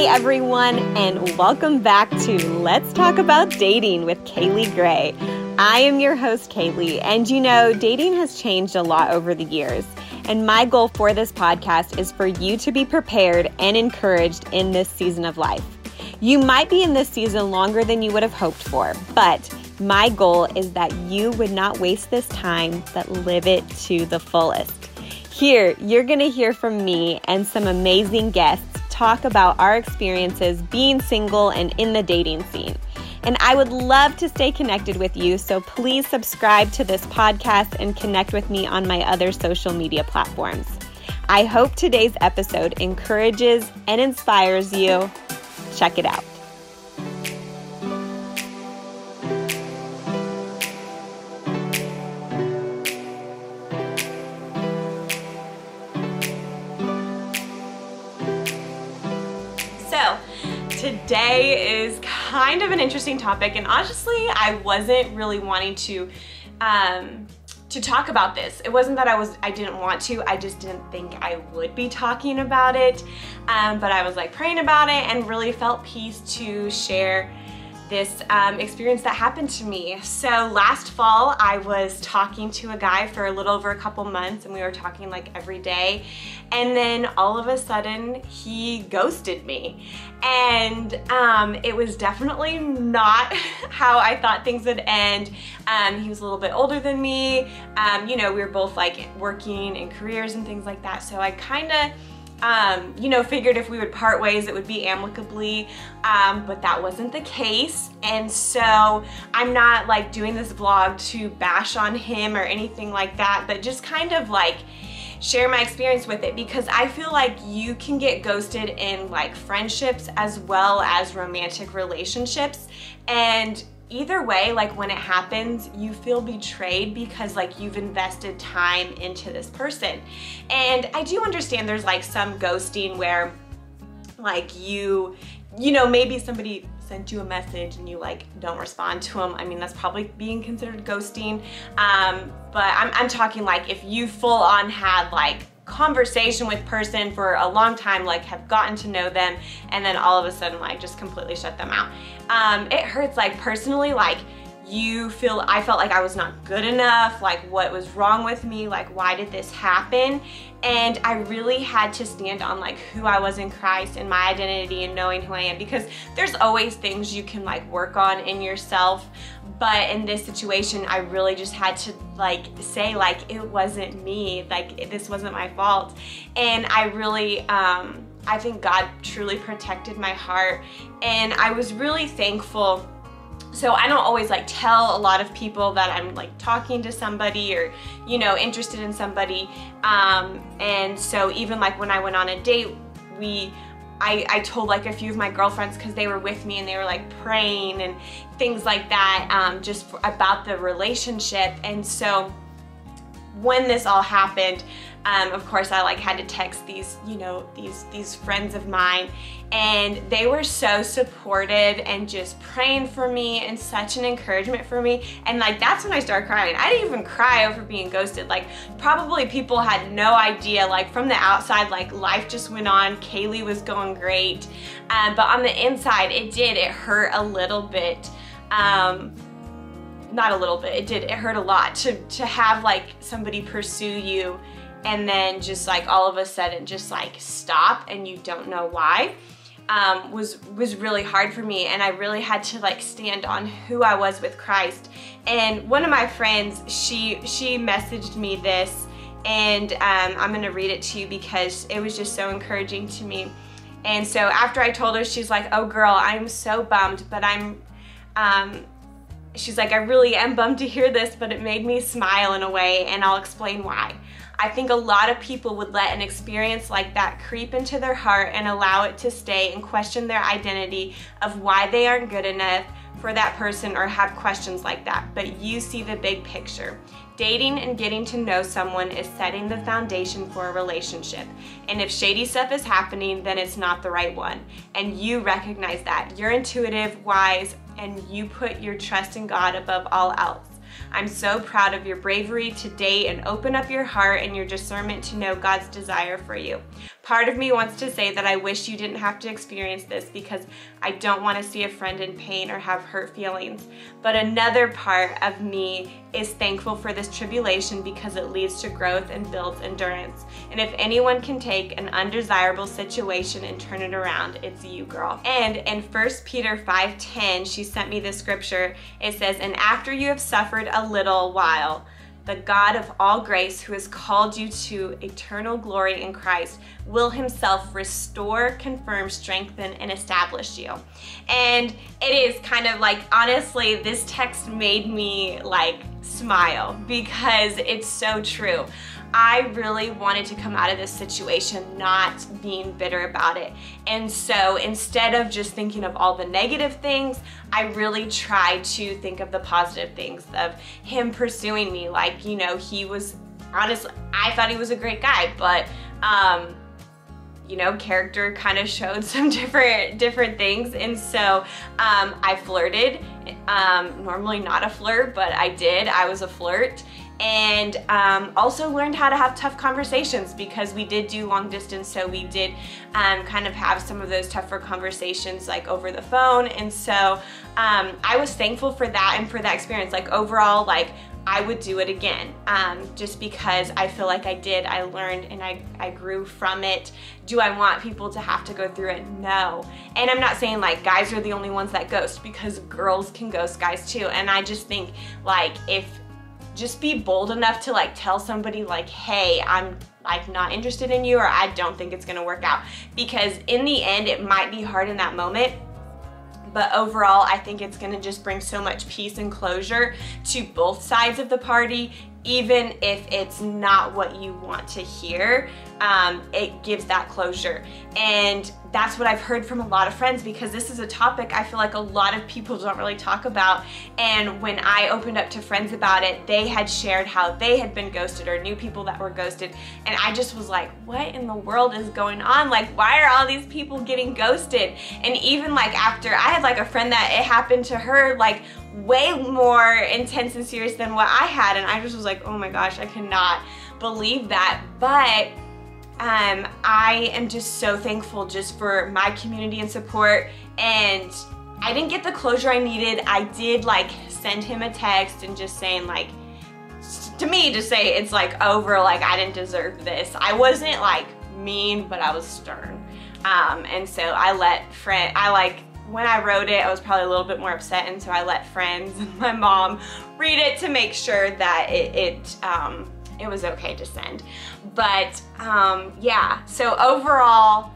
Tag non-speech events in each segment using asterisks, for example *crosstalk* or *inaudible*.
Hey everyone, and welcome back to Let's Talk About Dating with Kaylee Gray. I am your host, Kaylee, and you know, dating has changed a lot over the years. And my goal for this podcast is for you to be prepared and encouraged in this season of life. You might be in this season longer than you would have hoped for, but my goal is that you would not waste this time, but live it to the fullest. Here, you're to hear from me and some amazing guests talk about our experiences being single and in the dating scene. And I would love to stay connected with you, so please subscribe to this podcast and connect with me on my other social media platforms. I hope today's episode encourages and inspires you. Check it out. Today is kind of an interesting topic and honestly I wasn't really wanting to um, to talk about this. It wasn't that I was I didn't want to, I just didn't think I would be talking about it. Um, but I was like praying about it and really felt peace to share this um, experience that happened to me. So last fall, I was talking to a guy for a little over a couple months and we were talking like every day. And then all of a sudden he ghosted me. And um, it was definitely not *laughs* how I thought things would end. Um, he was a little bit older than me. Um, you know, we were both like working in careers and things like that. So I kind of um, you know, figured if we would part ways, it would be amicably, um, but that wasn't the case. And so I'm not like doing this vlog to bash on him or anything like that, but just kind of like share my experience with it because I feel like you can get ghosted in like friendships as well as romantic relationships. And either way, like when it happens, you feel betrayed because like you've invested time into this person. And I do understand there's like some ghosting where like you, you know, maybe somebody sent you a message and you like don't respond to them. I mean, that's probably being considered ghosting. Um, but I'm, I'm talking like if you full on had like conversation with person for a long time, like have gotten to know them, and then all of a sudden like just completely shut them out. Um, it hurts like personally, like you feel, I felt like I was not good enough, like what was wrong with me, like why did this happen? And I really had to stand on like who I was in Christ and my identity and knowing who I am because there's always things you can like work on in yourself. But in this situation, I really just had to like say like it wasn't me, like this wasn't my fault. And I really, um, I think God truly protected my heart and I was really thankful so I don't always like tell a lot of people that I'm like talking to somebody or, you know, interested in somebody. Um, and so even like when I went on a date, we, I, I told like a few of my girlfriends because they were with me and they were like praying and things like that um, just for, about the relationship. And so when this all happened, um, of course I like had to text these, you know, these, these friends of mine and they were so supportive and just praying for me and such an encouragement for me. And like, that's when I started crying. I didn't even cry over being ghosted. Like probably people had no idea, like from the outside, like life just went on. Kaylee was going great. Um, but on the inside, it did, it hurt a little bit. Um, not a little bit, it did, it hurt a lot to, to have like somebody pursue you and then just like all of a sudden just like stop and you don't know why um, was was really hard for me. And I really had to like stand on who I was with Christ. And one of my friends she she messaged me this and um, I'm gonna read it to you because it was just so encouraging to me. And so after I told her she's like oh girl I'm so bummed but I'm um, she's like I really am bummed to hear this but it made me smile in a way and I'll explain why I think a lot of people would let an experience like that creep into their heart and allow it to stay and question their identity of why they aren't good enough for that person or have questions like that. But you see the big picture. Dating and getting to know someone is setting the foundation for a relationship. And if shady stuff is happening, then it's not the right one. And you recognize that. You're intuitive, wise, and you put your trust in God above all else. I'm so proud of your bravery to date and open up your heart and your discernment to know God's desire for you. Part of me wants to say that I wish you didn't have to experience this because I don't want to see a friend in pain or have hurt feelings. But another part of me is thankful for this tribulation because it leads to growth and builds endurance. And if anyone can take an undesirable situation and turn it around, it's you, girl. And in 1 Peter 5:10, she sent me the scripture. It says, "And after you have suffered a little while, the God of all grace, who has called you to eternal glory in Christ, will himself restore, confirm, strengthen, and establish you. And it is kind of like, honestly, this text made me like smile because it's so true. I really wanted to come out of this situation not being bitter about it. And so instead of just thinking of all the negative things, I really tried to think of the positive things of him pursuing me. Like, you know, he was honestly, I thought he was a great guy, but um, you know, character kind of showed *laughs* some different different things. And so um, I flirted, um, normally not a flirt, but I did, I was a flirt and um, also learned how to have tough conversations because we did do long distance so we did um, kind of have some of those tougher conversations like over the phone. And so um, I was thankful for that and for that experience. Like overall like I would do it again um, just because I feel like I did I learned and I, I grew from it. Do I want people to have to go through it? No. And I'm not saying like guys are the only ones that ghost because girls can ghost guys too. And I just think like if just be bold enough to like tell somebody like, hey, I'm like not interested in you or I don't think it's gonna work out. Because in the end, it might be hard in that moment, but overall, I think it's gonna just bring so much peace and closure to both sides of the party even if it's not what you want to hear, um, it gives that closure. And that's what I've heard from a lot of friends because this is a topic I feel like a lot of people don't really talk about. And when I opened up to friends about it, they had shared how they had been ghosted or knew people that were ghosted. And I just was like, what in the world is going on? Like, why are all these people getting ghosted? And even like after, I had like a friend that it happened to her like way more intense and serious than what I had. And I just was like, oh my gosh, I cannot believe that. But um, I am just so thankful just for my community and support. And I didn't get the closure I needed. I did like send him a text and just saying like, to me to say it's like over, like I didn't deserve this. I wasn't like mean, but I was stern. Um, and so I let friend, I like when I wrote it, I was probably a little bit more upset, and so I let friends and my mom read it to make sure that it, it, um, it was okay to send. But um, yeah, so overall,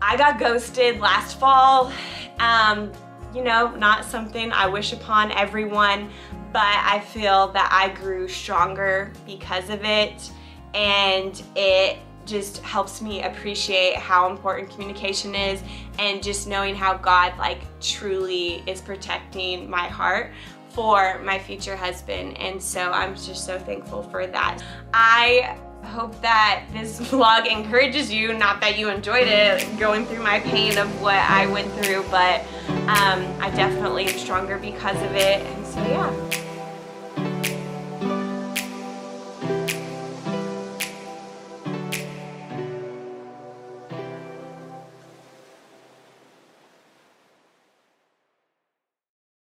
I got ghosted last fall. Um, you know, not something I wish upon everyone, but I feel that I grew stronger because of it, and it just helps me appreciate how important communication is and just knowing how God like truly is protecting my heart for my future husband and so I'm just so thankful for that. I hope that this *laughs* vlog encourages you, not that you enjoyed it, going through my pain of what I went through, but um, I definitely am stronger because of it and so yeah.